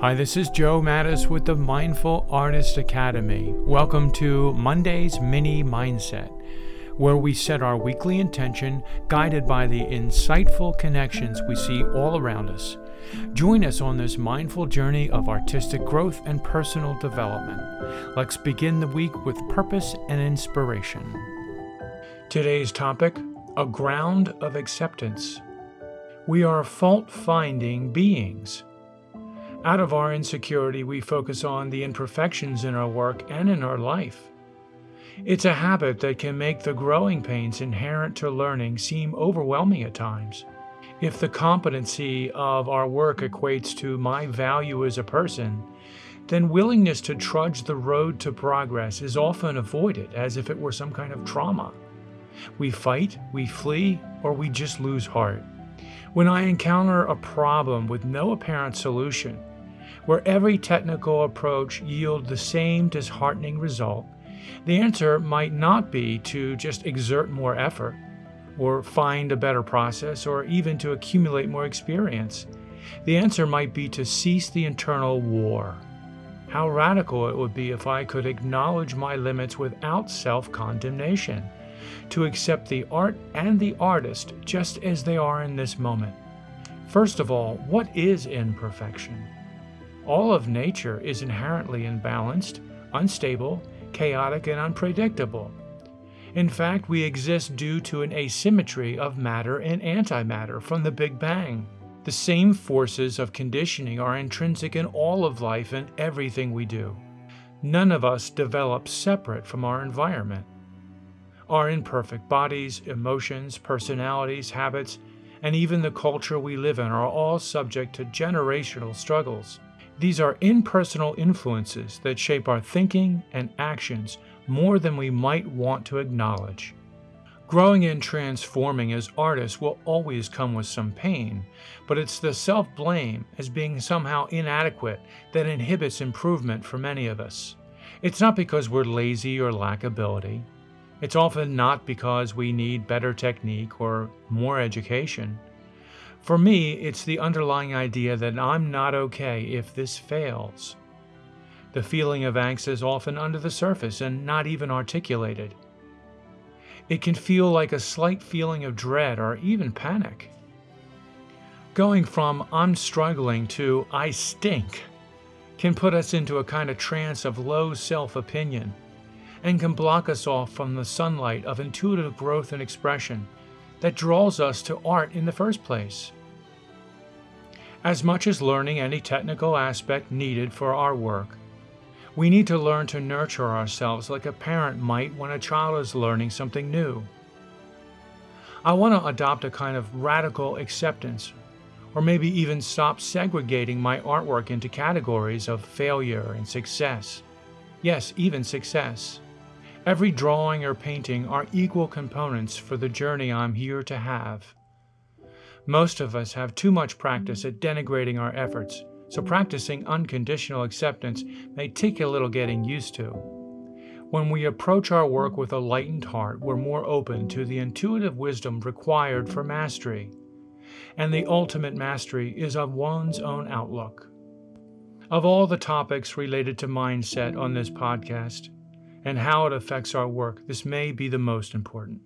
Hi, this is Joe Mattis with the Mindful Artist Academy. Welcome to Monday's Mini Mindset, where we set our weekly intention guided by the insightful connections we see all around us. Join us on this mindful journey of artistic growth and personal development. Let's begin the week with purpose and inspiration. Today's topic A Ground of Acceptance. We are fault finding beings. Out of our insecurity, we focus on the imperfections in our work and in our life. It's a habit that can make the growing pains inherent to learning seem overwhelming at times. If the competency of our work equates to my value as a person, then willingness to trudge the road to progress is often avoided as if it were some kind of trauma. We fight, we flee, or we just lose heart. When I encounter a problem with no apparent solution, where every technical approach yield the same disheartening result, the answer might not be to just exert more effort, or find a better process, or even to accumulate more experience. The answer might be to cease the internal war. How radical it would be if I could acknowledge my limits without self condemnation, to accept the art and the artist just as they are in this moment. First of all, what is imperfection? All of nature is inherently imbalanced, unstable, chaotic, and unpredictable. In fact, we exist due to an asymmetry of matter and antimatter from the Big Bang. The same forces of conditioning are intrinsic in all of life and everything we do. None of us develop separate from our environment. Our imperfect bodies, emotions, personalities, habits, and even the culture we live in are all subject to generational struggles. These are impersonal influences that shape our thinking and actions more than we might want to acknowledge. Growing and transforming as artists will always come with some pain, but it's the self blame as being somehow inadequate that inhibits improvement for many of us. It's not because we're lazy or lack ability. It's often not because we need better technique or more education. For me, it's the underlying idea that I'm not okay if this fails. The feeling of angst is often under the surface and not even articulated. It can feel like a slight feeling of dread or even panic. Going from I'm struggling to I stink can put us into a kind of trance of low self opinion and can block us off from the sunlight of intuitive growth and expression that draws us to art in the first place. As much as learning any technical aspect needed for our work, we need to learn to nurture ourselves like a parent might when a child is learning something new. I want to adopt a kind of radical acceptance, or maybe even stop segregating my artwork into categories of failure and success. Yes, even success. Every drawing or painting are equal components for the journey I'm here to have. Most of us have too much practice at denigrating our efforts, so practicing unconditional acceptance may take a little getting used to. When we approach our work with a lightened heart, we're more open to the intuitive wisdom required for mastery. And the ultimate mastery is of one's own outlook. Of all the topics related to mindset on this podcast and how it affects our work, this may be the most important.